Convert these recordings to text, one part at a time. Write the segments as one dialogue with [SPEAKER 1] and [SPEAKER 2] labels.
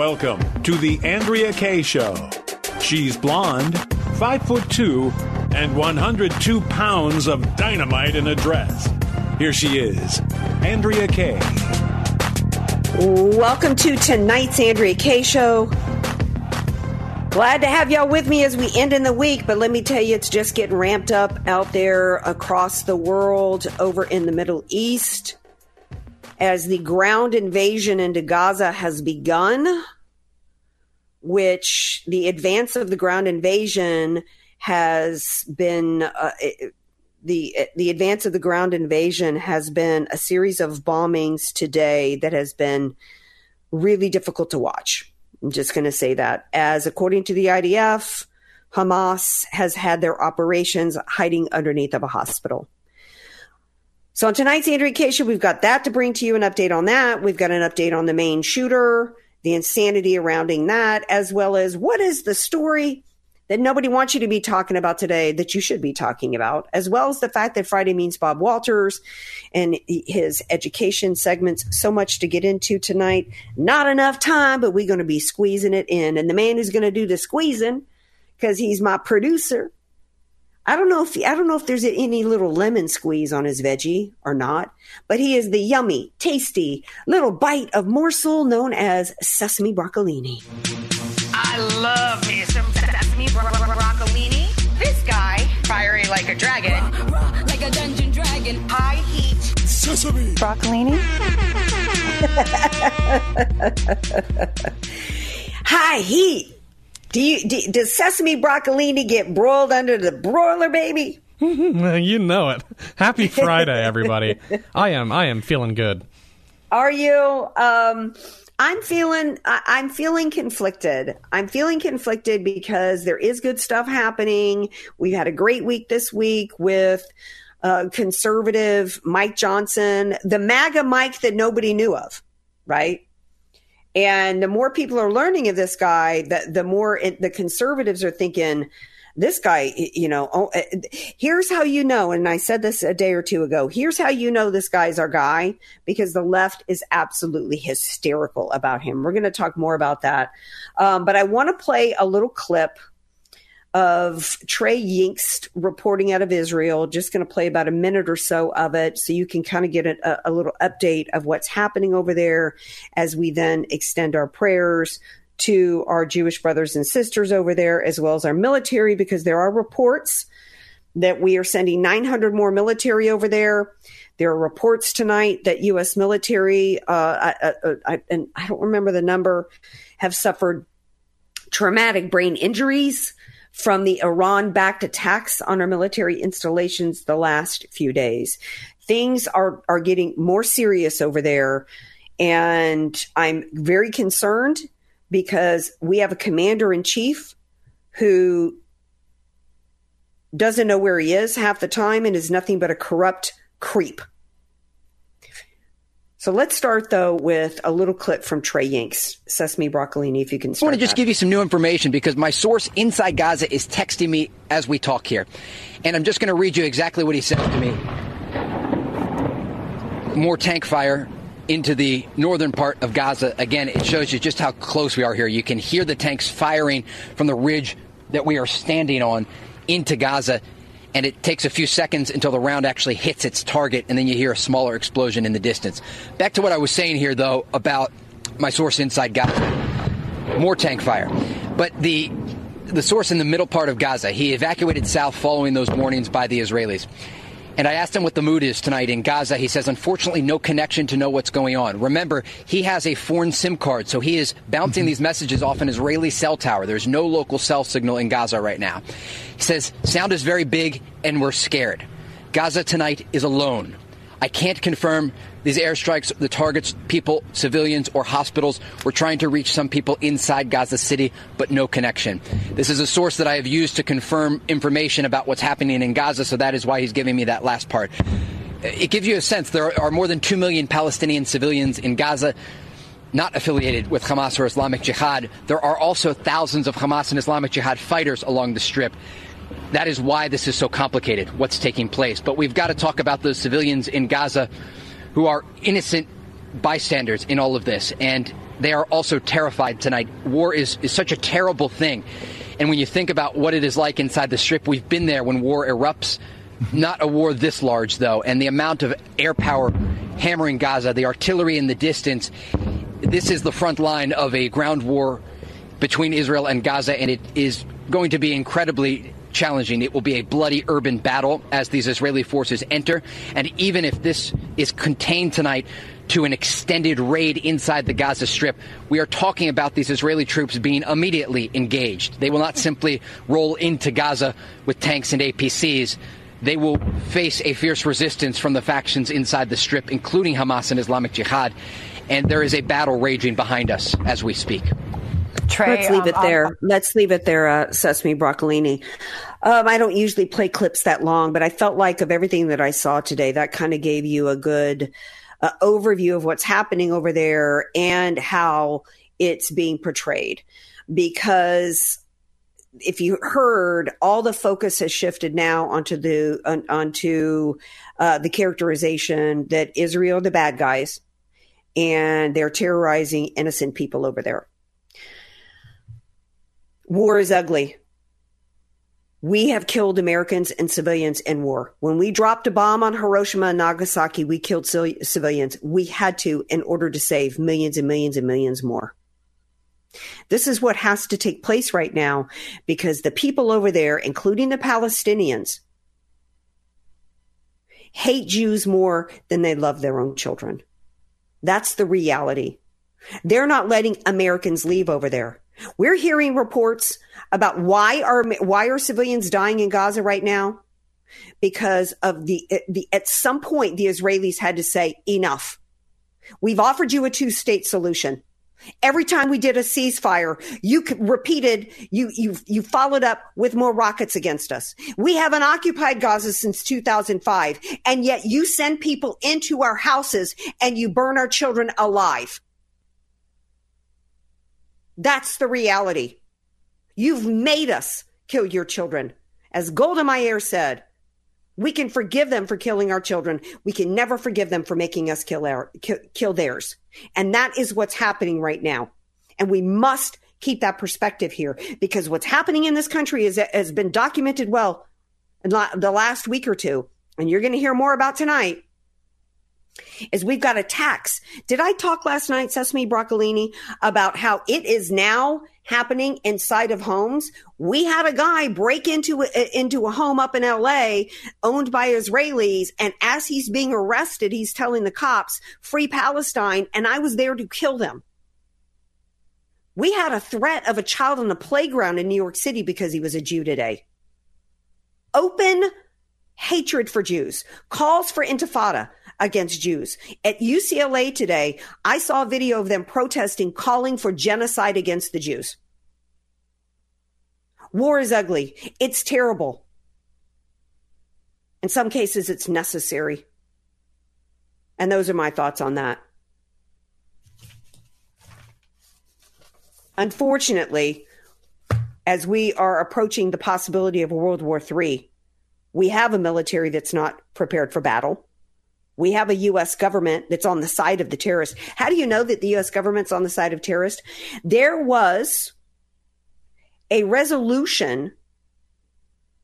[SPEAKER 1] Welcome to the Andrea Kaye Show. She's blonde, five foot two, and 102 pounds of dynamite in a dress. Here she is, Andrea Kaye.
[SPEAKER 2] Welcome to tonight's Andrea Kaye Show. Glad to have y'all with me as we end in the week, but let me tell you, it's just getting ramped up out there across the world, over in the Middle East as the ground invasion into Gaza has begun, which the advance of the ground invasion has been uh, the the advance of the ground invasion has been a series of bombings today that has been really difficult to watch. I'm just going to say that as according to the IDF, Hamas has had their operations hiding underneath of a hospital. So on tonight's Andrea Kaye Show, we've got that to bring to you, an update on that. We've got an update on the Maine shooter, the insanity surrounding that, as well as what is the story that nobody wants you to be talking about today that you should be talking about, as well as the fact that Friday means Bob Walters and his education segments. So much to get into tonight. Not enough time, but we're going to be squeezing it in. And the man who's going to do the squeezing, because he's my producer, I don't know if I don't know if there's any little lemon squeeze on his veggie or not, but he is the yummy, tasty little bite of morsel known as sesame broccolini.
[SPEAKER 3] I love me some sesame bro- bro- broccolini. This guy, fiery like a dragon,
[SPEAKER 4] like a dungeon dragon.
[SPEAKER 3] high heat.
[SPEAKER 4] Sesame. Broccolini.
[SPEAKER 2] High heat. Do you do, does sesame broccolini get broiled under the broiler, baby?
[SPEAKER 5] you know it. Happy Friday, everybody. I am. I am feeling good.
[SPEAKER 2] Are you? Um, I'm feeling. I'm feeling conflicted. I'm feeling conflicted because there is good stuff happening. We've had a great week this week with uh, conservative Mike Johnson, the MAGA Mike that nobody knew of, right? And the more people are learning of this guy, the, the more it, the conservatives are thinking, this guy, you know, oh, uh, here's how you know. And I said this a day or two ago. Here's how you know this guy's our guy because the left is absolutely hysterical about him. We're going to talk more about that. Um, but I want to play a little clip of Trey Yingst reporting out of Israel. Just going to play about a minute or so of it so you can kind of get a, a little update of what's happening over there as we then extend our prayers to our Jewish brothers and sisters over there, as well as our military, because there are reports that we are sending 900 more military over there. There are reports tonight that U.S. military, uh, I, I, I, and I don't remember the number, have suffered traumatic brain injuries from the Iran backed attacks on our military installations the last few days. Things are, are getting more serious over there. And I'm very concerned because we have a commander in chief who doesn't know where he is half the time and is nothing but a corrupt creep. So let's start though with a little clip from Trey Yingst, Sesame Broccolini, if you can see.
[SPEAKER 6] I want to just
[SPEAKER 2] that.
[SPEAKER 6] give you some new information because my source inside Gaza is texting me as we talk here. And I'm just going to read you exactly what he said to me. More tank fire into the northern part of Gaza. Again, it shows you just how close we are here. You can hear the tanks firing from the ridge that we are standing on into Gaza. And it takes a few seconds until the round actually hits its target, and then you hear a smaller explosion in the distance. Back to what I was saying here, though, about my source inside Gaza. More tank fire. But the the source in the middle part of Gaza, he evacuated south following those warnings by the Israelis. And I asked him what the mood is tonight in Gaza. He says, unfortunately, no connection to know what's going on. Remember, he has a foreign SIM card, so he is bouncing mm-hmm. these messages off an Israeli cell tower. There's no local cell signal in Gaza right now. He says, sound is very big and we're scared. Gaza tonight is alone. I can't confirm these airstrikes, the targets, people, civilians, or hospitals. We're trying to reach some people inside Gaza City, but no connection. This is a source that I have used to confirm information about what's happening in Gaza, so that is why he's giving me that last part. It gives you a sense there are more than 2 million Palestinian civilians in Gaza not affiliated with Hamas or Islamic Jihad. There are also thousands of Hamas and Islamic Jihad fighters along the strip. That is why this is so complicated, what's taking place. But we've got to talk about those civilians in Gaza who are innocent bystanders in all of this. And they are also terrified tonight. War is, is such a terrible thing. And when you think about what it is like inside the strip, we've been there when war erupts. Not a war this large, though. And the amount of air power hammering Gaza, the artillery in the distance, this is the front line of a ground war between Israel and Gaza, and it is going to be incredibly challenging. It will be a bloody urban battle as these Israeli forces enter. And even if this is contained tonight to an extended raid inside the Gaza Strip, we are talking about these Israeli troops being immediately engaged. They will not simply roll into Gaza with tanks and APCs. They will face a fierce resistance from the factions inside the Strip, including Hamas and Islamic Jihad. And there is a battle raging behind us as we speak.
[SPEAKER 2] Trey, Let's leave um, it there. Um, Let's leave it there, uh, Sesame Broccolini. Um, I don't usually play clips that long, but I felt like of everything that I saw today, that kind of gave you a good uh, overview of what's happening over there and how it's being portrayed. Because if you heard, all the focus has shifted now onto the on, onto uh, the characterization that Israel the bad guys, and they're terrorizing innocent people over there. War is ugly. We have killed Americans and civilians in war. When we dropped a bomb on Hiroshima and Nagasaki, we killed civilians. We had to in order to save millions and millions and millions more. This is what has to take place right now because the people over there, including the Palestinians, hate Jews more than they love their own children. That's the reality. They're not letting Americans leave over there. We're hearing reports about why are why are civilians dying in Gaza right now? Because of the the at some point the Israelis had to say enough. We've offered you a two-state solution. Every time we did a ceasefire, you repeated, you, you, you followed up with more rockets against us. We haven't occupied Gaza since 2005, and yet you send people into our houses and you burn our children alive. That's the reality. You've made us kill your children. As Golda Meir said, we can forgive them for killing our children. We can never forgive them for making us kill, our, kill, theirs. And that is what's happening right now. And we must keep that perspective here because what's happening in this country is, has been documented well in the last week or two. And you're going to hear more about tonight is we've got a tax. Did I talk last night, Sesame Broccolini, about how it is now happening inside of homes? We had a guy break into a, uh, into a home up in LA owned by Israelis. And as he's being arrested, he's telling the cops, free Palestine. And I was there to kill them. We had a threat of a child on the playground in New York City because he was a Jew today. Open hatred for Jews, calls for intifada against Jews. At UCLA today, I saw a video of them protesting, calling for genocide against the Jews. War is ugly. It's terrible. In some cases, it's necessary. And those are my thoughts on that. Unfortunately, as we are approaching the possibility of World War III, we have a military that's not prepared for battle. We have a U.S. government that's on the side of the terrorists. How do you know that the U.S. government's on the side of terrorists? There was a resolution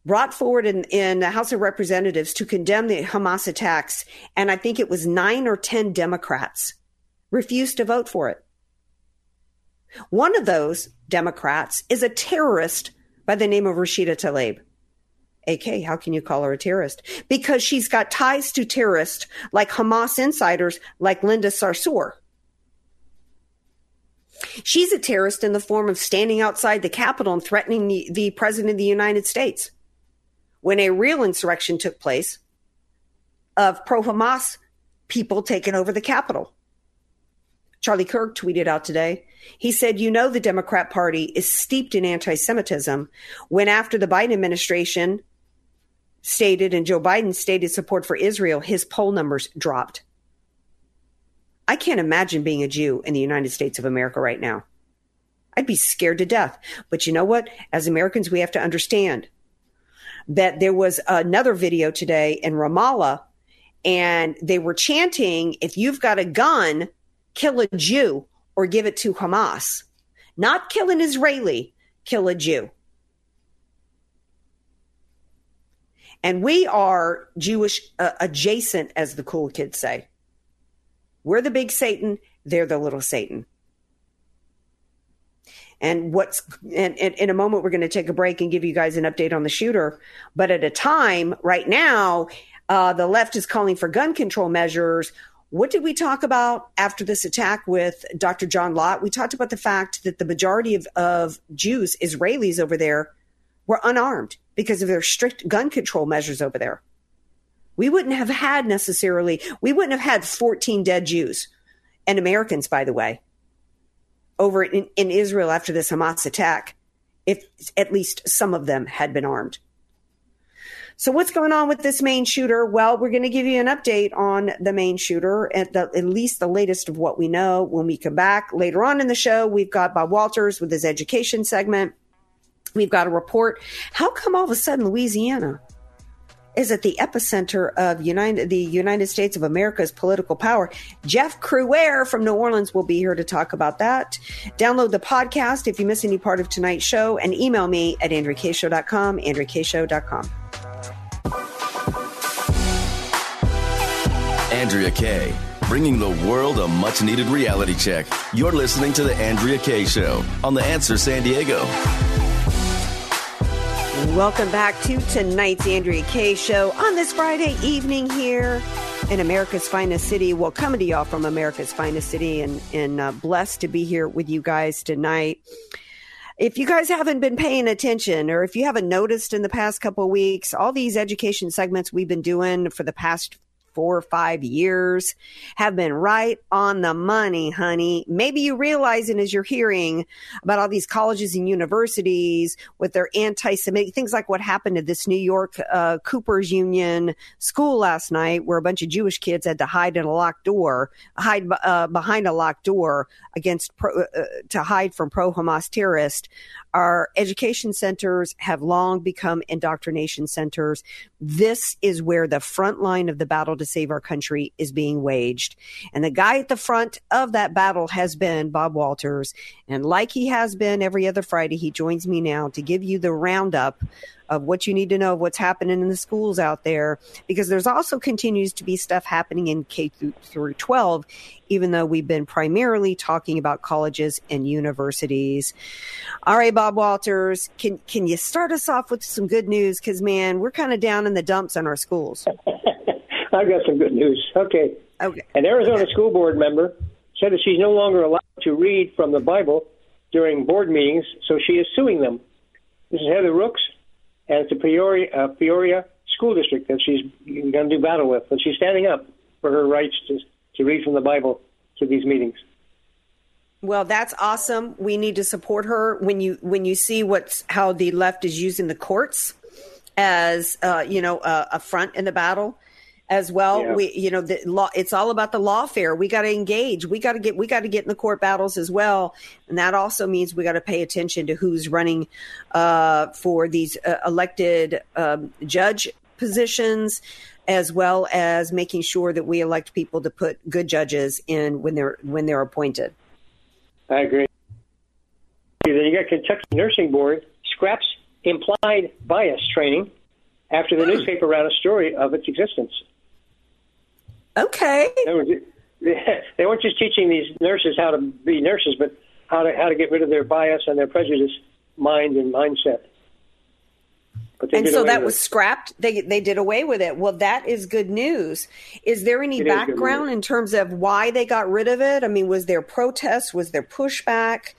[SPEAKER 2] brought forward in, in the House of Representatives to condemn the Hamas attacks, and I think it was nine or 10 Democrats refused to vote for it. One of those Democrats is a terrorist by the name of Rashida Tlaib. AK, how can you call her a terrorist? Because she's got ties to terrorists like Hamas insiders like Linda Sarsour. She's a terrorist in the form of standing outside the Capitol and threatening the, the President of the United States. When a real insurrection took place of pro Hamas people taking over the Capitol. Charlie Kirk tweeted out today. He said, You know, the Democrat Party is steeped in anti Semitism when, after the Biden administration stated and Joe Biden stated support for Israel, his poll numbers dropped. I can't imagine being a Jew in the United States of America right now. I'd be scared to death. But you know what? As Americans, we have to understand that there was another video today in Ramallah and they were chanting, if you've got a gun, kill a Jew or give it to Hamas. Not kill an Israeli, kill a Jew. And we are Jewish uh, adjacent, as the cool kids say. We're the big Satan, they're the little Satan. And what's and, and in a moment we're going to take a break and give you guys an update on the shooter. But at a time right now, uh, the left is calling for gun control measures. What did we talk about after this attack with Dr. John Lott? We talked about the fact that the majority of, of Jews, Israelis over there, were unarmed because of their strict gun control measures over there. We wouldn't have had necessarily, we wouldn't have had 14 dead Jews and Americans, by the way, over in, in Israel after this Hamas attack if at least some of them had been armed. So what's going on with this Maine shooter? Well, we're going to give you an update on the Maine shooter at the, at least the latest of what we know when we come back later on in the show. We've got Bob Walters with his education segment. We've got a report. How come all of a sudden Louisiana is at the epicenter of United, the United States of America's political power. Jeff Crouere from New Orleans will be here to talk about that. Download the podcast if you miss any part of tonight's show and email me at andreakshow.com, andreakshow.com.
[SPEAKER 7] Andrea Kaye, bringing the world a much needed reality check. You're listening to The Andrea Kaye Show on The Answer San Diego.
[SPEAKER 2] Welcome back to tonight's Andrea Kaye Show on this Friday evening here in America's finest city. Well, coming to y'all from America's finest city, and and uh, blessed to be here with you guys tonight. If you guys haven't been paying attention, or if you haven't noticed in the past couple weeks, all these education segments we've been doing for the past four or five years have been right on the money, honey. Maybe you realize it as you're hearing about all these colleges and universities with their anti-Semitic things like what happened to this New York uh, Cooper's Union school last night, where a bunch of Jewish kids had to hide in a locked door, hide uh, behind a locked door against pro, uh, to hide from pro-Hamas terrorists. Our education centers have long become indoctrination centers. This is where the front line of the battle save our country is being waged. And the guy at the front of that battle has been Bob Walters. And like he has been every other Friday, he joins me now to give you the roundup of what you need to know of what's happening in the schools out there because there's also continues to be stuff happening in K through 12 even though we've been primarily talking about colleges and universities. All right, Bob Walters, can can you start us off with some good news cuz man, we're kind of down in the dumps on our schools.
[SPEAKER 8] I've got some good news. Okay.
[SPEAKER 2] Okay.
[SPEAKER 8] An Arizona school board member said that she's no longer allowed to read from the Bible during board meetings, so she is suing them. This is Heather Rooks and it's a Peoria, uh, Peoria school district that she's going to do battle with. But she's standing up for her rights to, to read from the Bible to these meetings.
[SPEAKER 2] Well, that's awesome. We need to support her when you when you see what's how the left is using the courts as uh, you know a, a front in the battle as well.
[SPEAKER 8] Yeah.
[SPEAKER 2] We, you know, the law, it's all about the lawfare. We got to engage. We got to get, we got to get in the court battles as well. And that also means we got to pay attention to who's running, uh, for these uh, elected, um, judge positions, as well as making sure that we elect people to put good judges in when they're, when they're appointed.
[SPEAKER 8] I agree. Then you got Kentucky Nursing Board scraps implied bias training after the
[SPEAKER 2] Hmm.
[SPEAKER 8] newspaper ran a story of its existence.
[SPEAKER 2] Okay.
[SPEAKER 8] They, were, they weren't just teaching these nurses how to be nurses, but how to how to get rid of their bias and their prejudice mind and mindset. But they
[SPEAKER 2] And so that was scrapped. They they did away with it. Well, that is good news. Is there any
[SPEAKER 8] It
[SPEAKER 2] background in terms of why they got rid of it? I mean, was there protest? Was there pushback?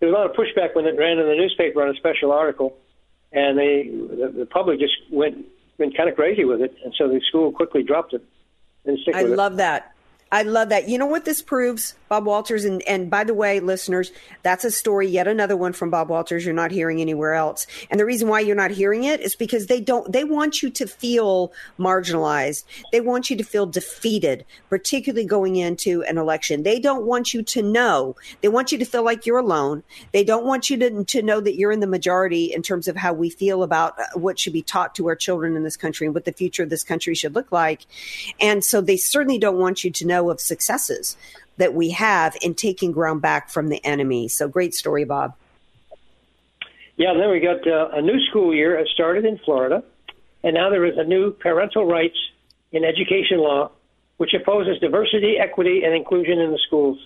[SPEAKER 8] There was a lot of pushback when it ran in the newspaper on a special article, and they the, the public just went went kind of crazy with it, and so the school quickly dropped it.
[SPEAKER 2] I
[SPEAKER 8] with it.
[SPEAKER 2] love that. I love that. You know what this proves, Bob Walters? And, and by the way, listeners, that's a story, yet another one from Bob Walters you're not hearing anywhere else. And the reason why you're not hearing it is because they don't, they want you to feel marginalized. They want you to feel defeated, particularly going into an election. They don't want you to know. They want you to feel like you're alone. They don't want you to, to know that you're in the majority in terms of how we feel about uh, what should be taught to our children in this country and what the future of this country should look like. And so they certainly don't want you to know of successes that we have in taking ground back from the enemy. So great story, Bob.
[SPEAKER 8] Yeah, then we got uh, a new school year has started in Florida, and now there is a new parental rights in education law, which opposes diversity, equity, and inclusion in the schools.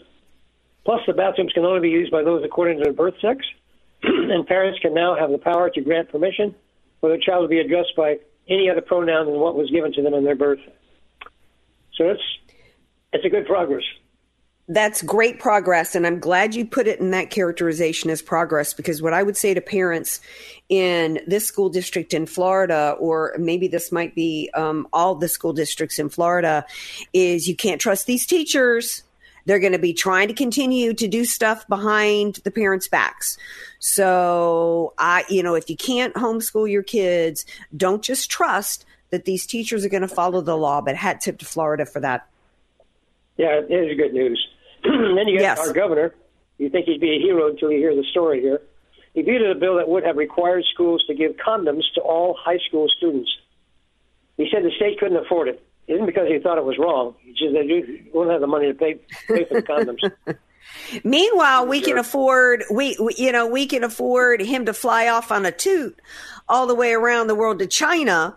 [SPEAKER 8] Plus, the bathrooms can only be used by those according to their birth sex, and parents can now have the power to grant permission for their child to be addressed by any other pronoun than what was given to them in their birth. So it's it's a good progress.
[SPEAKER 2] That's great progress. And I'm glad you put it in that characterization as progress because what I would say to parents in this school district in Florida, or maybe this might be um, all the school districts in Florida, is you can't trust these teachers. They're going to be trying to continue to do stuff behind the parents' backs. So, I, you know, if you can't homeschool your kids, don't just trust that these teachers are going to follow the law. But hat tip to Florida for that.
[SPEAKER 8] Yeah, it is good news. then you got
[SPEAKER 2] Yes.
[SPEAKER 8] our governor. You think he'd be a hero until you hear the story here. He vetoed a bill that would have required schools to give condoms to all high school students. He said the state couldn't afford it. It isn't because he thought it was wrong. He just they do- won't have the money to pay pay for the condoms.
[SPEAKER 2] Meanwhile, we can afford we, we you know we can afford him to fly off on a toot all the way around the world to China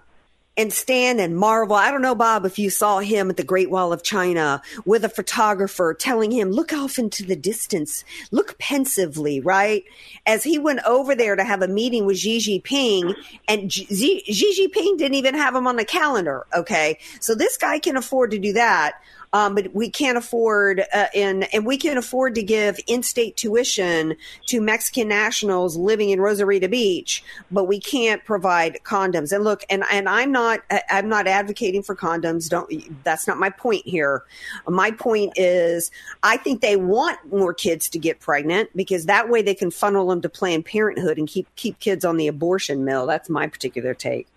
[SPEAKER 2] and stand and marvel. I don't know, Bob, if you saw him at the Great Wall of China with a photographer telling him, "Look off into the distance, look pensively," right? As he went over there to have a meeting with Xi Jinping, and Xi, Jinping didn't even have him on the calendar. Okay, so this guy can afford to do that. Um, but we can't afford, uh, and and we can afford to give in-state tuition to Mexican nationals living in Rosarita Beach, but we can't provide condoms. And look, and and I'm not I- I'm not advocating for condoms. Don't that's not my point here. My point is, I think they want more kids to get pregnant because that way they can funnel them to Planned Parenthood and keep keep kids on the abortion mill. That's my particular take.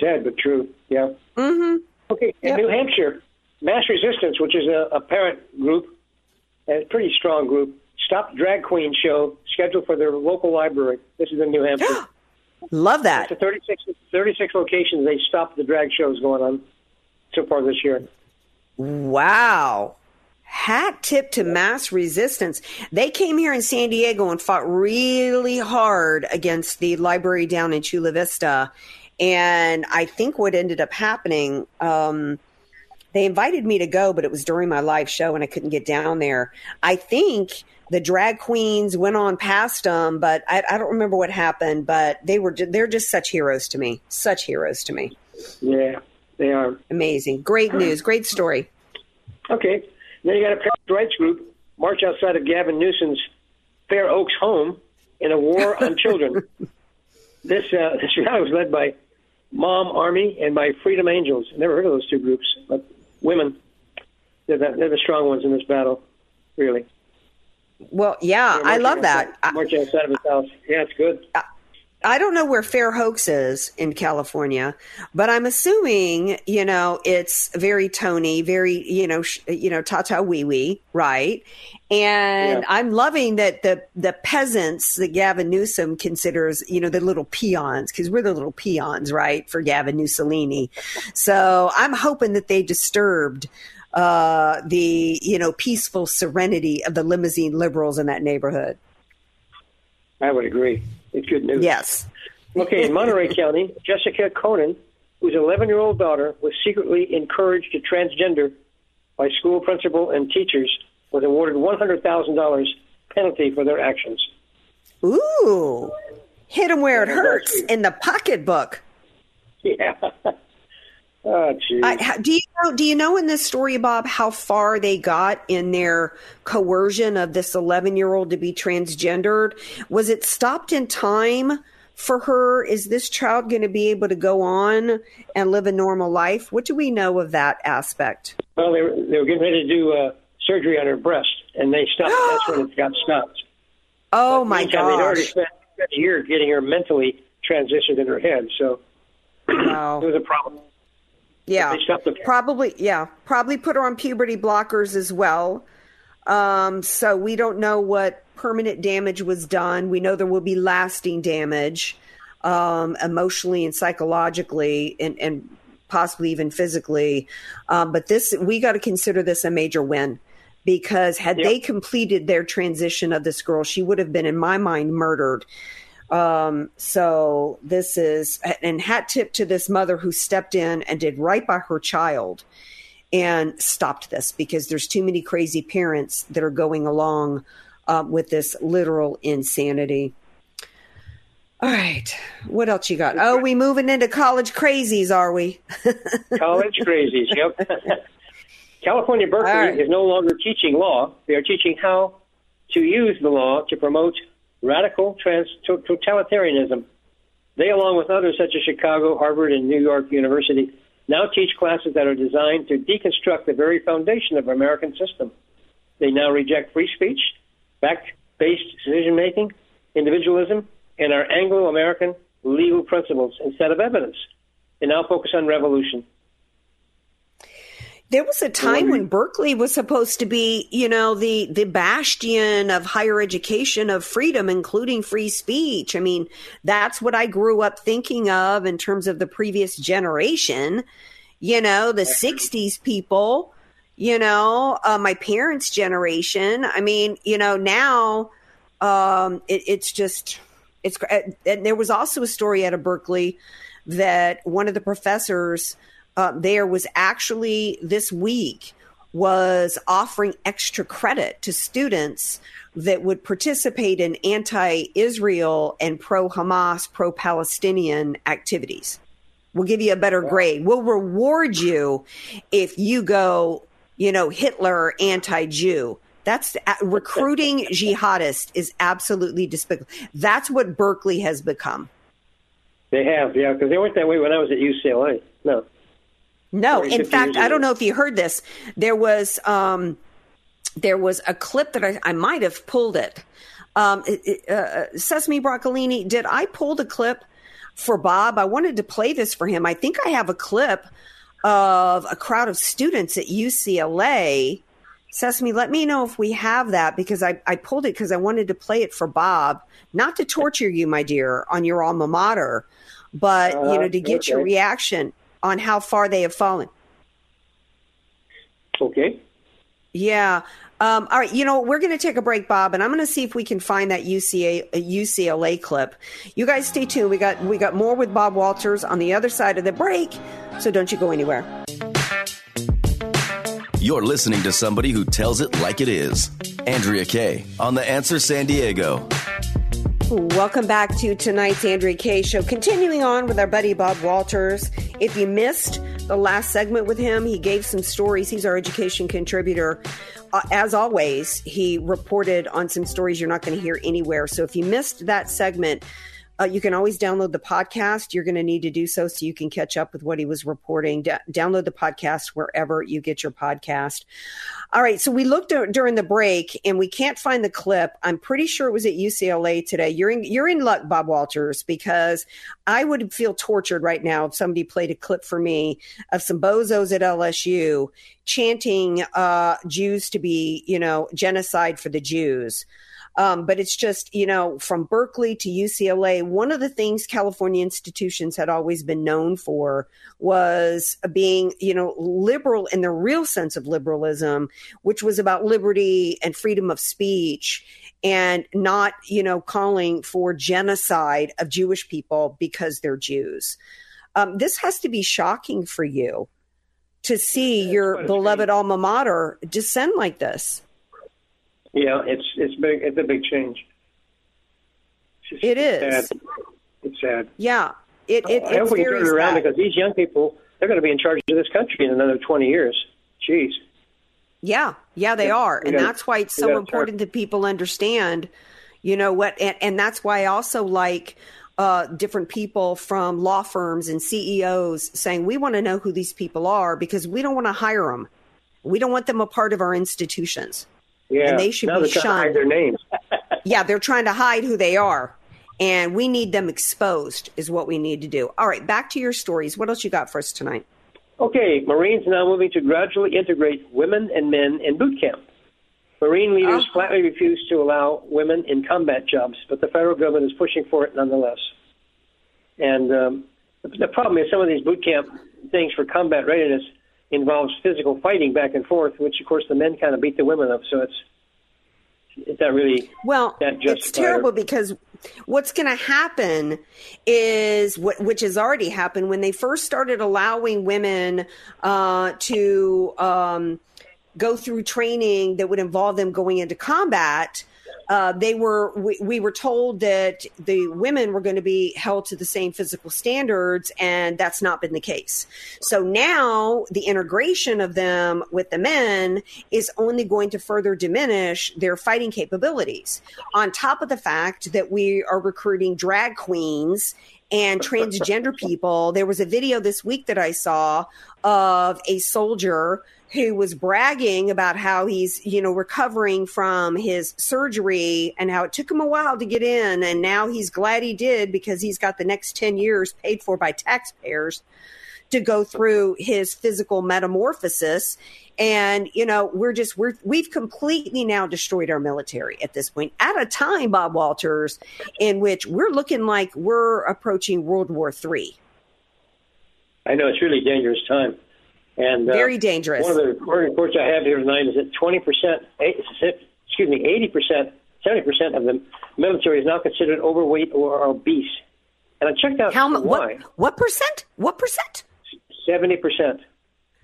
[SPEAKER 8] Sad but true. Yeah.
[SPEAKER 2] Mm-hmm.
[SPEAKER 8] Okay, in New Hampshire, Mass Resistance, which is a, a parent group, a pretty strong group, stopped drag queen show scheduled for their local library. This is in New Hampshire.
[SPEAKER 2] Love that.
[SPEAKER 8] So 36, 36 locations, they stopped the drag shows going on so far this year.
[SPEAKER 2] Wow. Hat tip to mass resistance. They came here in San Diego and fought really hard against the library down in Chula Vista. And I think what ended up happening, um, they invited me to go, but it was during my live show and I couldn't get down there. I think the drag queens went on past them, but I, I don't remember what happened. But they were they're just such heroes to me, such heroes to me.
[SPEAKER 8] Yeah, they are.
[SPEAKER 2] Amazing, great news, great story.
[SPEAKER 8] Okay. Then you got a parents' rights group march outside of Gavin Newsom's Fair Oaks home in a war on children. This uh, this rally was led by Mom Army and by Freedom Angels. Never heard of those two groups, but women. They're the, they're the strong ones in this battle, really.
[SPEAKER 2] Well, yeah, I love that.
[SPEAKER 8] outside- Marching outside of his house. Yeah, it's good.
[SPEAKER 2] I don't know where Fair Oaks is in California, but I'm assuming you know it's very Tony, very you know sh- you know Tata wee wee, right? And
[SPEAKER 9] Yeah.
[SPEAKER 2] I'm loving that the the peasants that Gavin Newsom considers you know the little peons because we're the little peons, right? For Gavin Mussolini, so I'm hoping that they disturbed uh, the you know peaceful serenity of the limousine liberals in that neighborhood.
[SPEAKER 8] I would agree. Good news.
[SPEAKER 2] Yes.
[SPEAKER 8] Okay, in Monterey County, Jessica Konen, whose 11 year old daughter was secretly encouraged to transgender by school principal and teachers, was awarded $100,000 penalty for their actions.
[SPEAKER 2] Ooh, hit them where it hurts in the pocketbook.
[SPEAKER 8] Yeah. Oh.
[SPEAKER 2] I, do you know? Do you know in this story, Bob, how far they got in their coercion of this eleven-year-old to be transgendered? Was it stopped in time for her? Is this child going to be able to go on and live a normal life? What do we know of that aspect?
[SPEAKER 8] Well, they were, they were getting ready to do uh, surgery on her breast, and they stopped. That's when it got stopped.
[SPEAKER 2] Oh
[SPEAKER 8] But
[SPEAKER 2] my
[SPEAKER 8] meantime, They'd already
[SPEAKER 2] gosh!
[SPEAKER 8] spent a year getting her mentally transitioned in her head, so
[SPEAKER 2] Wow.
[SPEAKER 8] it was a problem.
[SPEAKER 2] Yeah,
[SPEAKER 8] the-
[SPEAKER 2] probably. Yeah, probably put her on puberty blockers as well. Um, so we don't know what permanent damage was done. We know there will be lasting damage, um, emotionally and psychologically, and, and possibly even physically. Um, but this, we got to consider this a major win because had they completed their transition of this girl, she would have been, in my mind, murdered. Um, so this is, and hat tip to this mother who stepped in and did right by her child and stopped this because there's too many crazy parents that are going along uh, with this literal insanity. All right, what else you got? Oh, we moving into college crazies, are we?
[SPEAKER 8] College crazies, yep. California Berkeley
[SPEAKER 2] right.
[SPEAKER 8] is no longer teaching law. They are teaching how to use the law to promote radical trans- totalitarianism. They, along with others such as Chicago, Harvard, and New York University, now teach classes that are designed to deconstruct the very foundation of American system. They now reject free speech, fact-based decision-making, individualism, and our Anglo-American legal principles instead of evidence. They now focus on revolution.
[SPEAKER 2] There was a time when Berkeley was supposed to be, you know, the the bastion of higher education of freedom, including free speech. I mean, that's what I grew up thinking of in terms of the previous generation. You know, the '60s people. You know, uh, my parents' generation. I mean, you know, now um, it, it's just it's. And there was also a story out of Berkeley that one of the professors uh, there was actually this week was offering extra credit to students that would participate in anti-Israel and pro-Hamas, pro-Palestinian activities. We'll give you a better grade. We'll reward you if you go, you know, Hitler anti-Jew. That's uh, recruiting jihadists is absolutely despicable. That's what Berkeley has become.
[SPEAKER 8] They have, yeah, because they weren't that way when I was at UCLA. No.
[SPEAKER 2] No, in fact, I don't know if you heard this. There was um, there was a clip that I, I might have pulled it. Um, it- it, uh, Sesame Broccolini, did I pull the clip for Bob? I wanted to play this for him. I think I have a clip of a crowd of students at UCLA. Sesame, let me know if we have that because I, I pulled it because I wanted to play it for Bob, not to torture you, my dear, on your alma mater, but you
[SPEAKER 8] Uh,
[SPEAKER 2] know to get your reaction on how far they have fallen.
[SPEAKER 8] Okay.
[SPEAKER 2] Yeah. Um, all right. You know, we're going to take a break, Bob, and I'm going to see if we can find that UCA, uh, UCLA clip. You guys stay tuned. We got we got more with Bob Walters on the other side of the break, so don't you go anywhere.
[SPEAKER 7] You're listening to somebody who tells it like it is. Andrea Kaye on The Answer San Diego.
[SPEAKER 2] Welcome back to tonight's Andrea Kaye show. Continuing on with our buddy Bob Walters. If you missed the last segment with him, he gave some stories. He's our education contributor. Uh, as always, he reported on some stories you're not going to hear anywhere. So if you missed that segment, uh, you can always download the podcast. You're going to need to do so so you can catch up with what he was reporting. Da- download the podcast wherever you get your podcast. All right, so we looked dur- during the break and we can't find the clip. I'm pretty sure it was at UCLA today. You're in you're in luck, Bob Walters, because I would feel tortured right now if somebody played a clip for me of some bozos at LSU chanting uh, Jews to be, you know, genocide for the Jews. Um, but it's just, you know, from Berkeley to UCLA, one of the things California institutions had always been known for was being, you know, liberal in the real sense of liberalism, which was about liberty and freedom of speech and not, you know, calling for genocide of Jewish people because they're Jews. Um, this has to be shocking for you to see your beloved alma mater descend like this.
[SPEAKER 8] Yeah, it's it's big. It's a big change. It's just- it's. Sad. It's sad.
[SPEAKER 2] Yeah, it, it
[SPEAKER 8] I hope
[SPEAKER 2] it's
[SPEAKER 8] we can turn it around
[SPEAKER 2] sad.
[SPEAKER 8] because these young people they're going to be in charge of this country in another twenty years. Jeez.
[SPEAKER 2] Yeah, yeah, they
[SPEAKER 8] Yeah,
[SPEAKER 2] are, and that's why it's so important that people understand. You know what, and, and that's why I also like uh, different people from law firms and CEOs saying, we want to know who these people are because we don't want to hire them. We don't want them a part of our institutions.
[SPEAKER 8] Yeah,
[SPEAKER 2] and they should
[SPEAKER 8] now
[SPEAKER 2] be
[SPEAKER 8] they're trying to hide
[SPEAKER 2] shunned.
[SPEAKER 8] their names.
[SPEAKER 2] yeah, they're trying to hide who they are. And we need them exposed, is what we need to do. All right, back to your stories. What else you got for us tonight?
[SPEAKER 8] Okay, Marines now moving to gradually integrate women and men in boot camp. Marine leaders
[SPEAKER 2] Oh.
[SPEAKER 8] flatly refuse to allow women in combat jobs, but the federal government is pushing for it nonetheless. And um, the problem is some of these boot camp things for combat readiness involves physical fighting back and forth, which of course the men kind of beat the women up. So it's it's not really
[SPEAKER 2] Well,
[SPEAKER 8] that
[SPEAKER 2] it's terrible because what's going to happen is what, which has already happened when they first started allowing women uh, to um, go through training that would involve them going into combat. Uh, they were we, we were told that the women were going to be held to the same physical standards and that's not been the case. So now the integration of them with the men is only going to further diminish their fighting capabilities. On top of the fact that we are recruiting drag queens and transgender people there was a video this week that i saw of a soldier who was bragging about how he's, you know, recovering from his surgery and how it took him a while to get in. And now he's glad he did because he's got the next 10 years paid for by taxpayers to go through his physical metamorphosis. And, you know, we're just, we're, we've completely now destroyed our military at this point at a time, Bob Walters, in which we're looking like we're approaching World War III.
[SPEAKER 8] I know it's really dangerous time. And uh,
[SPEAKER 2] Very dangerous.
[SPEAKER 8] One of the recording reports I have here tonight is that 20 percent, excuse me, 80 percent, 70 percent of the military is now considered overweight or obese. And I checked out
[SPEAKER 2] How
[SPEAKER 8] why.
[SPEAKER 2] what, what percent? What percent?
[SPEAKER 8] 70 percent.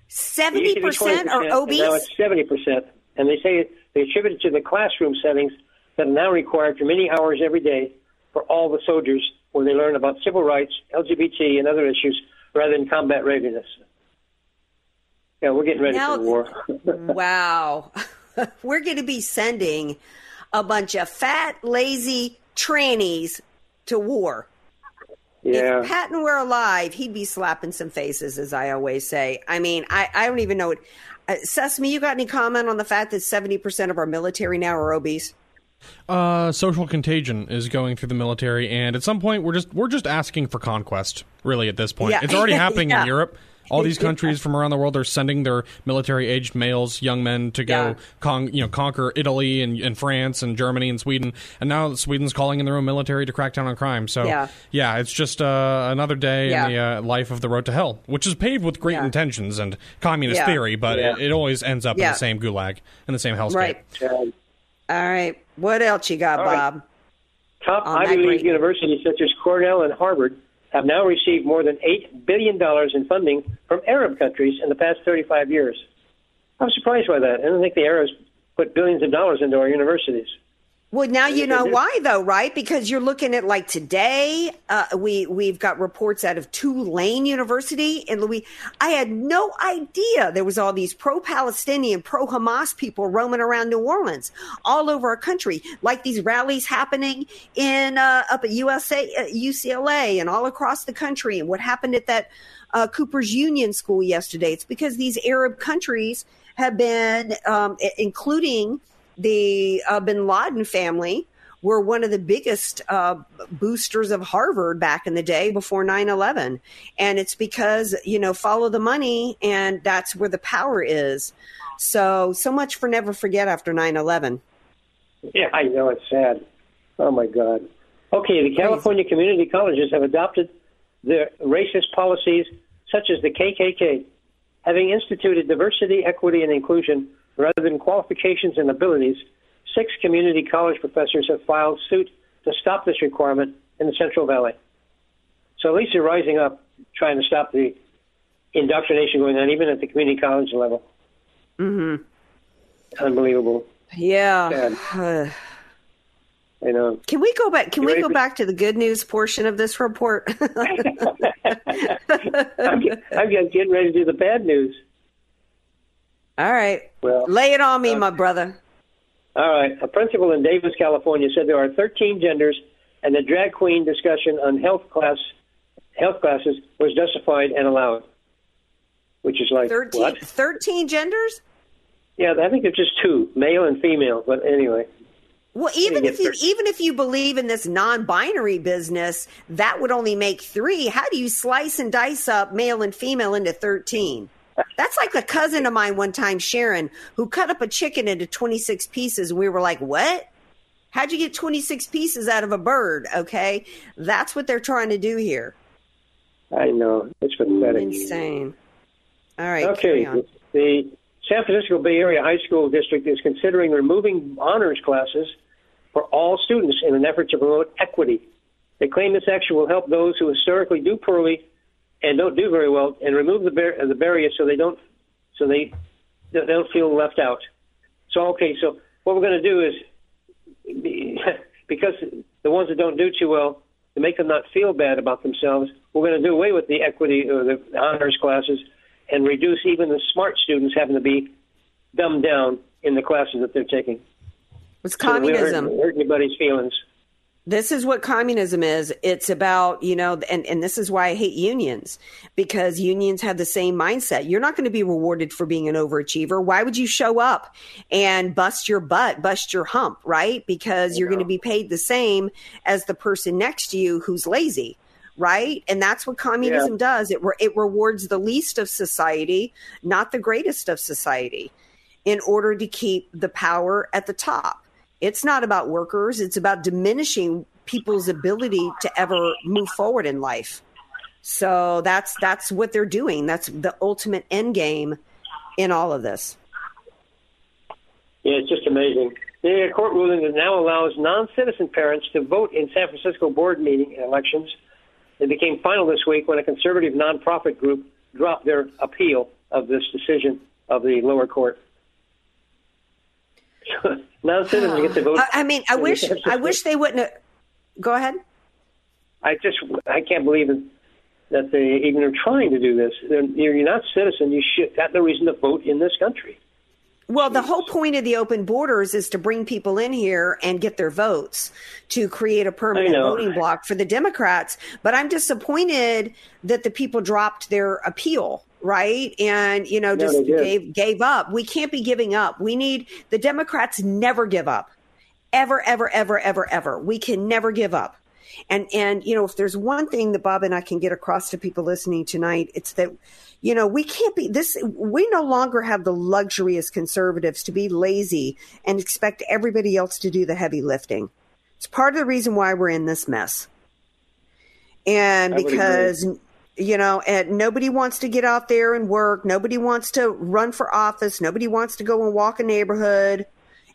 [SPEAKER 2] 70% are obese.
[SPEAKER 8] Now it's 70 percent, and they say they attribute it to the classroom settings that are now required for many hours every day for all the soldiers, where they learn about civil rights, LGBT, and other issues, rather than combat readiness. Yeah, we're getting ready
[SPEAKER 2] Now-
[SPEAKER 8] for war.
[SPEAKER 2] wow. We're going to be sending a bunch of fat, lazy trannies to war.
[SPEAKER 8] yeah.
[SPEAKER 2] If Patton were alive, he'd be slapping some faces, as I always say. I mean, I, I don't even know what. Uh, Sesame, you got any comment on the fact that 70% of our military now are obese?
[SPEAKER 5] Uh, social contagion is going through the military, and at some point, we're just we're just asking for conquest. Really, at this point,
[SPEAKER 2] Yeah.
[SPEAKER 5] it's already happening
[SPEAKER 2] Yeah.
[SPEAKER 5] in Europe. All these countries from around the world are sending their military-aged males, young men, to go
[SPEAKER 2] Yeah.
[SPEAKER 5] con- you know conquer Italy and, and France and Germany and Sweden, and now Sweden's calling in their own military to crack down on crime. So
[SPEAKER 2] Yeah.
[SPEAKER 5] it's just uh, another day
[SPEAKER 2] Yeah.
[SPEAKER 5] in the uh, life of the road to hell, which is paved with great
[SPEAKER 2] Yeah.
[SPEAKER 5] intentions and communist
[SPEAKER 2] Yeah.
[SPEAKER 5] theory, but
[SPEAKER 8] Yeah.
[SPEAKER 5] it, it always ends up in the same gulag in the same hellscape.
[SPEAKER 2] Right. All right. What else you got,
[SPEAKER 8] All right.
[SPEAKER 2] Bob?
[SPEAKER 8] Top Ivy League universities such as Cornell and Harvard have now received more than $8 billion in funding from Arab countries in the past 35 years. I'm surprised by that. I don't think the Arabs put billions of dollars into our universities.
[SPEAKER 2] Well, now you know why, though, right? Because you're looking at like today. Uh, we we've got reports out of Tulane University in Louis. I had no idea there was all these pro-Palestinian, pro-Hamas people roaming around New Orleans, all over our country, like these rallies happening in uh, up at USA, uh, UCLA, and all across the country. And what happened at that uh, Cooper's Union School yesterday? It's because these Arab countries have been, um, including the uh, bin Laden family were one of the biggest uh, boosters of Harvard back in the day before 9 11. And it's because, you know, follow the money and that's where the power is. So, so much for never forget after 9 11.
[SPEAKER 8] Yeah, I know it's sad. Oh my God. Okay, the California community colleges have adopted the racist policies such as the KKK, having instituted diversity, equity, and inclusion rather than qualifications and abilities. Six community college professors have filed suit to stop this requirement in the Central Valley. So at least they're rising up, trying to stop the indoctrination going on, even at the community college level.
[SPEAKER 2] Mm-hmm.
[SPEAKER 8] Unbelievable.
[SPEAKER 2] Yeah.
[SPEAKER 8] I know.
[SPEAKER 2] Can we go back? Can
[SPEAKER 8] You
[SPEAKER 2] we go
[SPEAKER 8] for-
[SPEAKER 2] back to the good news portion of this report?
[SPEAKER 8] I'm, I'm getting ready to do the bad news.
[SPEAKER 2] All right.
[SPEAKER 8] Well,
[SPEAKER 2] Lay it on me, uh, my brother.
[SPEAKER 8] All right. A principal in Davis, California said there are 13 genders and the drag queen discussion on health class health classes was justified and allowed. Which is like
[SPEAKER 2] 13,
[SPEAKER 8] what?
[SPEAKER 2] 13 genders?
[SPEAKER 8] Yeah, I think it's just two, male and female. But anyway,
[SPEAKER 2] Well, even if you
[SPEAKER 8] 13.
[SPEAKER 2] even if you believe in this non-binary business, that would only make 3. How do you slice and dice up male and female into 13? That's like a cousin of mine one time, Sharon, who cut up a chicken into 26 pieces. We were like, "What? How'd you get 26 pieces out of a bird?" Okay? That's what they're trying to do here.
[SPEAKER 8] I know it's pathetic.
[SPEAKER 2] Insane. All right.
[SPEAKER 8] Okay, the San Francisco Bay Area High School District is considering removing honors classes for all students in an effort to promote equity. They claim this action will help those who historically do poorly and don't do very well, and remove the bar- the barrier so they don't so they they don't feel left out. So okay, so what we're going to do is because the ones that don't do too well to make them not feel bad about themselves, we're going to do away with the equity or the honors classes and reduce even the smart students having to be dumbed down in the classes that they're taking.
[SPEAKER 2] It's
[SPEAKER 8] So we don't
[SPEAKER 2] communism.
[SPEAKER 8] hurt, hurt anybody's feelings.
[SPEAKER 2] This is what communism is. It's about, you know, and, and this is why I hate unions because unions have the same mindset. You're not going to be rewarded for being an overachiever. Why would you show up and bust your butt, bust your hump, right? Because you're going to be paid the same as the person next to you who's lazy, right? And that's what communism
[SPEAKER 9] Yeah.
[SPEAKER 2] does. It, re- it rewards the least of society, not the greatest of society, in order to keep the power at the top. It's not about workers, it's about diminishing people's ability to ever move forward in life. So that's that's what they're doing. That's the ultimate end game in all of this.
[SPEAKER 8] Yeah, it's just amazing. The court ruling that now allows non-citizen parents to vote in San Francisco board meeting elections. It became final this week when a conservative nonprofit group dropped their appeal of this decision of the lower court. non-citizens get to vote.
[SPEAKER 2] I, mean, I wish I wish they wouldn't. Have, go ahead.
[SPEAKER 8] I just I can't believe it, that they even are trying to do this. They're, you're not citizen. You should have no reason to vote in this country.
[SPEAKER 2] Well, the whole point of the open borders is to bring people in here and get their votes to create a permanent voting block for the Democrats. But I'm disappointed that the people dropped their appeal, right? And, you know, just
[SPEAKER 9] did.
[SPEAKER 2] gave gave up. We can't be giving up. We need the Democrats never give up. Ever, ever, ever, ever, ever. We can never give up. And and you know, if there's one thing that Bob and I can get across to people listening tonight, it's that you know, we can't be this we no longer have the luxury as conservatives to be lazy and expect everybody else to do the heavy lifting. It's part of the reason why we're in this mess. And because you know, and nobody wants to get out there and work. Nobody wants to run for office. Nobody wants to go and walk a neighborhood.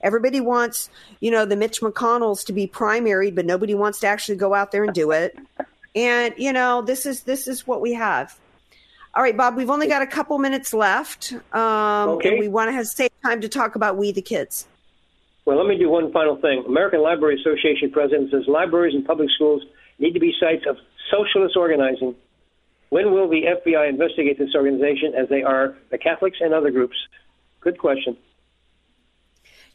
[SPEAKER 2] Everybody wants, you know, the Mitch McConnells to be primary, but nobody wants to actually go out there and do it. And you know, this is this is what we have. All right, Bob, we've only got a couple minutes left, um,
[SPEAKER 8] Okay.
[SPEAKER 2] and we want to have save time to talk about we the kids.
[SPEAKER 8] Well, let me do one final thing. American Library Association president says libraries and public schools need to be sites of socialist organizing. When will the FBI investigate this organization as they are the Catholics and other groups? Good question.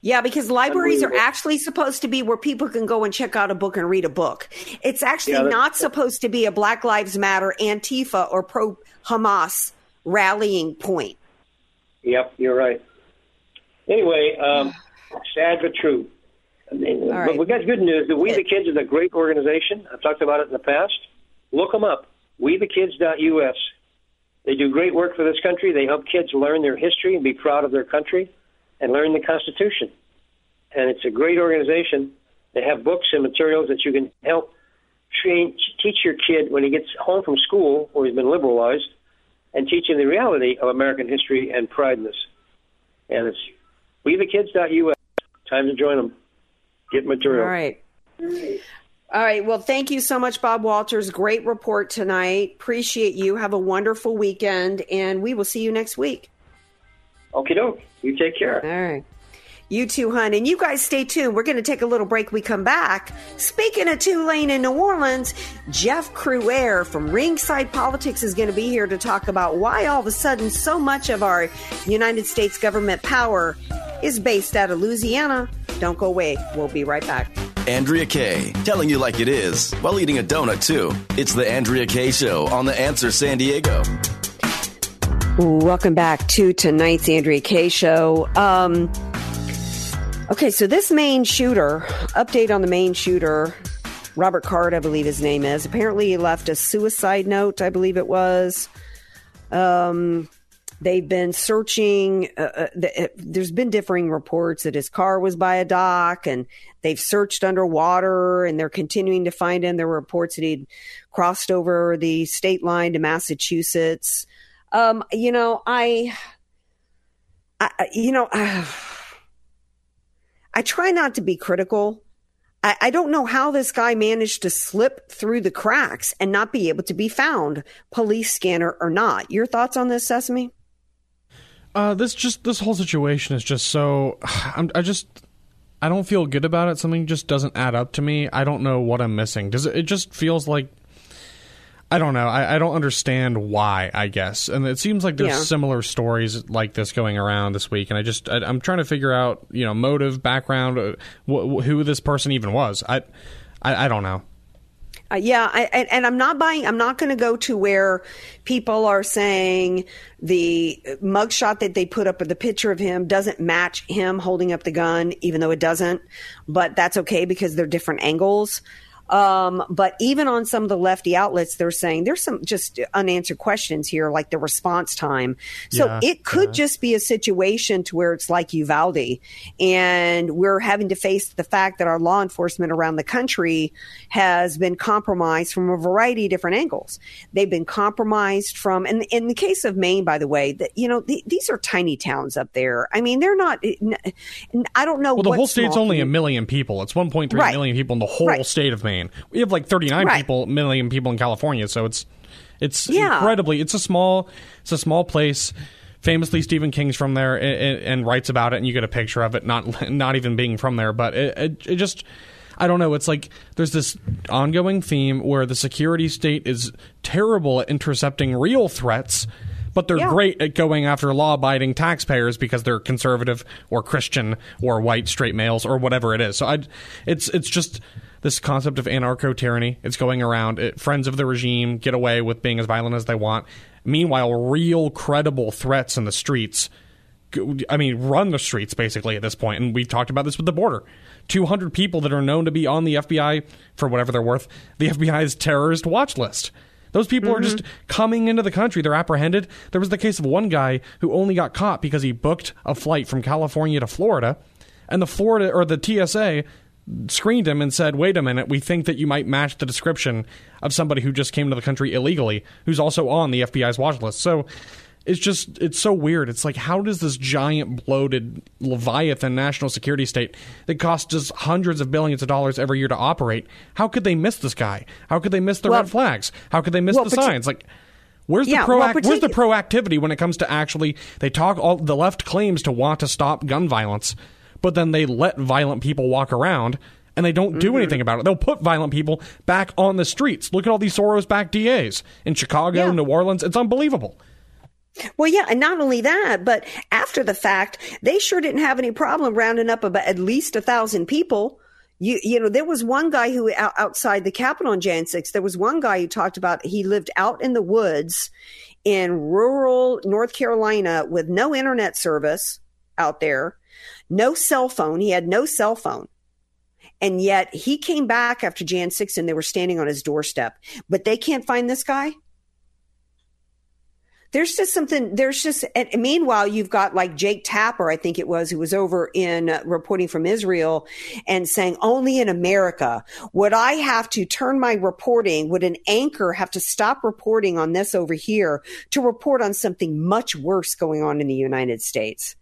[SPEAKER 2] Yeah, because libraries are actually supposed to be where people can go and check out a book and read a book. It's actually
[SPEAKER 8] Yeah,
[SPEAKER 2] not supposed to be a Black Lives Matter, Antifa, or pro Hamas rallying point.
[SPEAKER 8] Yep, you're right. Anyway, um, sad but true. I mean,
[SPEAKER 2] All
[SPEAKER 8] But we got good news. The We the Kids is a great organization. I've talked about it in the past. Look them up. WeTheKids.us. They do great work for this country. They help kids learn their history and be proud of their country and learn the Constitution. And it's a great organization. They have books and materials that you can help train, teach your kid when he gets home from school or he's been liberalized and teach him the reality of American history and pride in this. And it's WeTheKids.us. Time to join them. Get material.
[SPEAKER 2] All right. All right. Well, thank you so much, Bob Walters. Great report tonight. Appreciate you. Have a wonderful weekend, and we will see you next week.
[SPEAKER 8] Okay, doke. You take care.
[SPEAKER 2] All right. You too, hun. And you guys stay tuned. We're going to take a little break. We come back. Speaking of Tulane in New Orleans, Jeff Crouere from Ringside Politics is going to be here to talk about why all of a sudden so much of our United States government power is based out of Louisiana. Don't go away. We'll be right back.
[SPEAKER 7] Andrea Kaye, telling you like it is while eating a donut, too. It's The Andrea Kaye Show on The Answer San Diego.
[SPEAKER 2] Welcome back to tonight's Andrea Kaye Show. Um, okay, so this Maine shooter, update on the Maine shooter, Robert Card, I believe his name is. Apparently, he left a suicide note, I believe it was. Um, they've been searching. Uh, uh the, uh, there's been differing reports that his car was by a dock, and they've searched underwater, and they're continuing to find him. There were reports that he'd crossed over the state line to Massachusetts. Um, you know, I, I you know, I, I try not to be critical I, I don't know how this guy managed to slip through the cracks and not be able to be found, police scanner or not. Your thoughts on this, Sesame?
[SPEAKER 5] Uh, this just this whole situation is just so. I'm, I just I don't feel good about it. Something just doesn't add up to me. I don't know what I'm missing. Does it? It just feels like I don't know. I, I, don't understand why. I guess, and it seems like there's yeah. similar stories like this going around this week, and I just I, am trying to figure out you know motive, background, uh, wh- who this person even was. I I, I don't know.
[SPEAKER 2] Uh, yeah, I, and, and, I'm not buying. I'm not going to go to where people are saying the mugshot that they put up with the picture of him doesn't match him holding up the gun, even though it doesn't. But that's okay because they're different angles. Um, but even on some of the lefty outlets, they're saying there's some just unanswered questions here, like the response time. So yeah, it could yeah. just be a situation to where it's like Uvalde, and we're having to face the fact that our law enforcement around the country has been compromised from a variety of different angles. They've been compromised from, and in the case of Maine, by the way, that you know the, these are tiny towns up there. I mean, they're not. I don't know.
[SPEAKER 5] Well, the whole state's only a million people. It's 1.3 right. million people in the whole right. state of Maine. We have like 39 right. people, million people in California, so it's it's yeah. incredibly. It's a small it's a small place. Famously, Stephen King's from there and, and, writes about it, and you get a picture of it. Not not even being from there, but it, it, it just. I don't know. It's like there's this ongoing theme where the security state is terrible at intercepting real threats, but they're yeah. great at going after law abiding taxpayers because they're conservative or Christian or white straight males or whatever it is. So I, it's it's just this concept of anarcho tyranny. It's going around. It, friends of the regime get away with being as violent as they want. Meanwhile, real credible threats in the streets. I mean, run the streets basically at this point. And we've talked about this with the border. 200 people that are known to be on the FBI, for whatever they're worth, the FBI's terrorist watch list. Those people mm-hmm. are just coming into the country. They're apprehended. There was the case of one guy who only got caught because he booked a flight from California to Florida, and the Florida or the TSA screened him and said, "Wait a minute, we think that you might match the description of somebody who just came to the country illegally, who's also on the FBI's watch list." So it's just it's so weird. It's like how does this giant bloated leviathan national security state that costs us hundreds of billions of dollars every year to operate, how could they miss this guy? How could they miss the well, red flags? How could they miss well, the signs? Like Where's yeah, the proact- well, where's the proactivity when it comes to actually they talk all the left claims to want to stop gun violence but then they let violent people walk around and they don't do mm-hmm. anything about it. They'll put violent people back on the streets. Look at all these Soros backed DAs in Chicago, yeah. New Orleans. It's unbelievable.
[SPEAKER 2] Well, yeah, and not only that, but after the fact, they sure didn't have any problem rounding up about at least a thousand people. You, you know, there was one guy who outside the Capitol on Jan 6, there was one guy who talked about he lived out in the woods in rural North Carolina with no internet service out there no cell phone. He had no cell phone. And yet he came back after Jan 6 and they were standing on his doorstep. But they can't find this guy. There's just something, there's just, meanwhile, you've got like Jake Tapper, I think it was, who was over in uh, reporting from Israel and saying, only in America would I have to turn my reporting, would an anchor have to stop reporting on this over here to report on something much worse going on in the United States?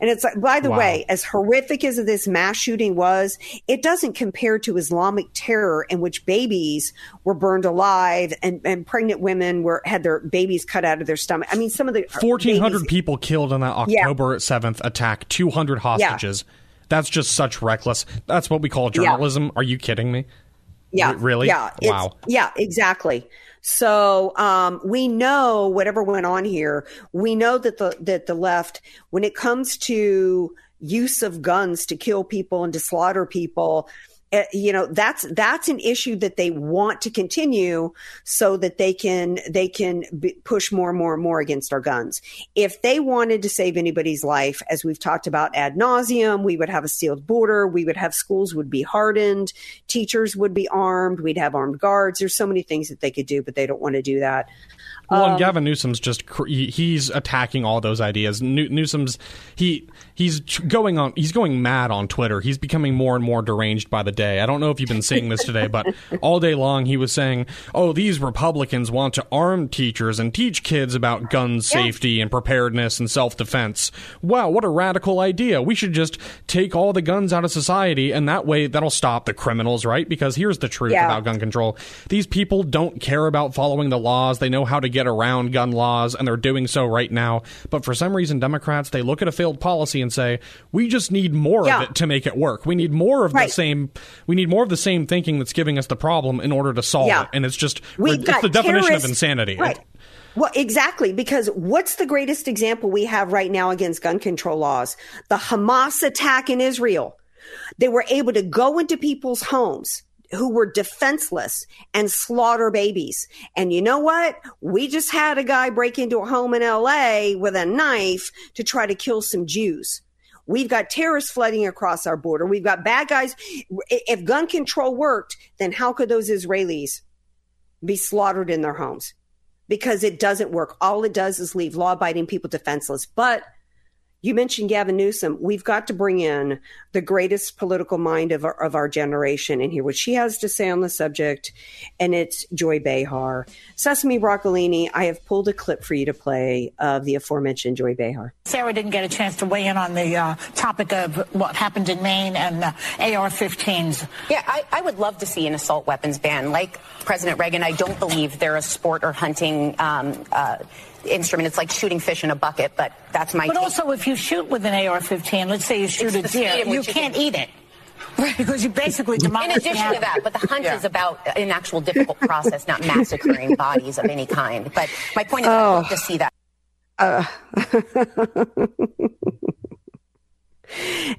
[SPEAKER 2] And it's like, by the wow. way, as horrific as this mass shooting was, it doesn't compare to Islamic terror in which babies were burned alive and, and pregnant women were had their babies cut out of their stomach. I mean, some of the uh,
[SPEAKER 5] fourteen hundred people killed in that October seventh attack, two hundred hostages. Yeah. That's just such reckless. That's what we call journalism. Yeah. Are you kidding me?
[SPEAKER 2] Yeah,
[SPEAKER 5] R- really?
[SPEAKER 2] Yeah,
[SPEAKER 5] wow.
[SPEAKER 2] Yeah, exactly. So um, we know whatever went on here. We know that the that the left, when it comes to use of guns to kill people and to slaughter people, Eh, you know that's that's an issue that they want to continue so that they can they can push more and more and more against our guns. If they wanted to save anybody's life as we've talked about ad nauseum we would have a sealed border we would have schools would be hardened teachers would be armed we'd have armed guards. There's so many things that they could do but they don't want to do that
[SPEAKER 5] well, um, and Gavin Newsom's just he's attacking all those ideas. Newsom's he he's going on he's going mad on Twitter. He's becoming more and more deranged by the day. I don't know if you've been seeing this today, but all day long he was saying, "Oh, these Republicans want to arm teachers and teach kids about gun safety yeah. and preparedness and self-defense." Wow, what a radical idea. We should just take all the guns out of society and that way that'll stop the criminals, right? Because here's the truth yeah. about gun control. These people don't care about following the laws. They know how to get around gun laws and they're doing so right now. But for some reason Democrats, they look at a failed policy and say, "We just need more yeah. of it to make it work. We need more of right. the same. We need more of the same thinking that's giving us the problem in order to solve yeah. it." And it's just we it's the definition of insanity.
[SPEAKER 2] Right. Well, exactly, because what's the greatest example we have right now against gun control laws? The Hamas attack in Israel. They were able to go into people's homes who were defenseless and slaughter babies. And you know what? We just had a guy break into a home in LA with a knife to try to kill some Jews. We've got terrorists flooding across our border. We've got bad guys. If gun control worked, then how could those Israelis be slaughtered in their homes? Because it doesn't work. All it does is leave law abiding people defenseless. But you mentioned Gavin Newsom. We've got to bring in the greatest political mind of our, of our generation and hear what she has to say on the subject. And it's Joy Behar. Sesame Broccolini, I have pulled a clip for you to play of the aforementioned Joy Behar.
[SPEAKER 9] Sarah didn't get a chance to weigh in on the uh, topic of what happened in Maine and uh, AR 15s.
[SPEAKER 10] Yeah, I, I, would love to see an assault weapons ban. Like President Reagan, I don't believe they're a sport or hunting. Um, uh, instrument. It's like shooting fish in a bucket, but that's my.
[SPEAKER 9] But
[SPEAKER 10] take.
[SPEAKER 9] also, if you shoot with an AR-15, let's say you shoot it's a deer, you can't can... eat it. Right, because you basically demolish
[SPEAKER 10] In addition to that, but the hunt yeah. is about an actual difficult process, not massacring bodies of any kind. But my point is, oh. to see that. Uh.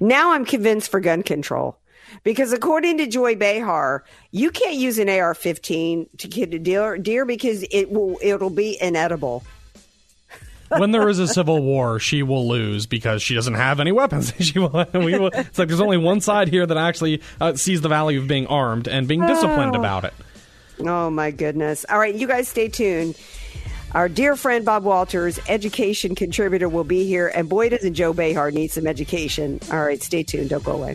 [SPEAKER 2] now I'm convinced for gun control. Because according to Joy Behar, you can't use an AR-15 to kill a deer, deer because it will it'll be inedible
[SPEAKER 5] when there is a civil war, she will lose because she doesn't have any weapons. she will, we will, it's like there's only one side here that actually uh, sees the value of being armed and being disciplined oh. about it.
[SPEAKER 2] Oh my goodness! All right, you guys stay tuned. Our dear friend Bob Walters, education contributor, will be here, and boy, doesn't Joy Behar need some education. All right, stay tuned. Don't go away.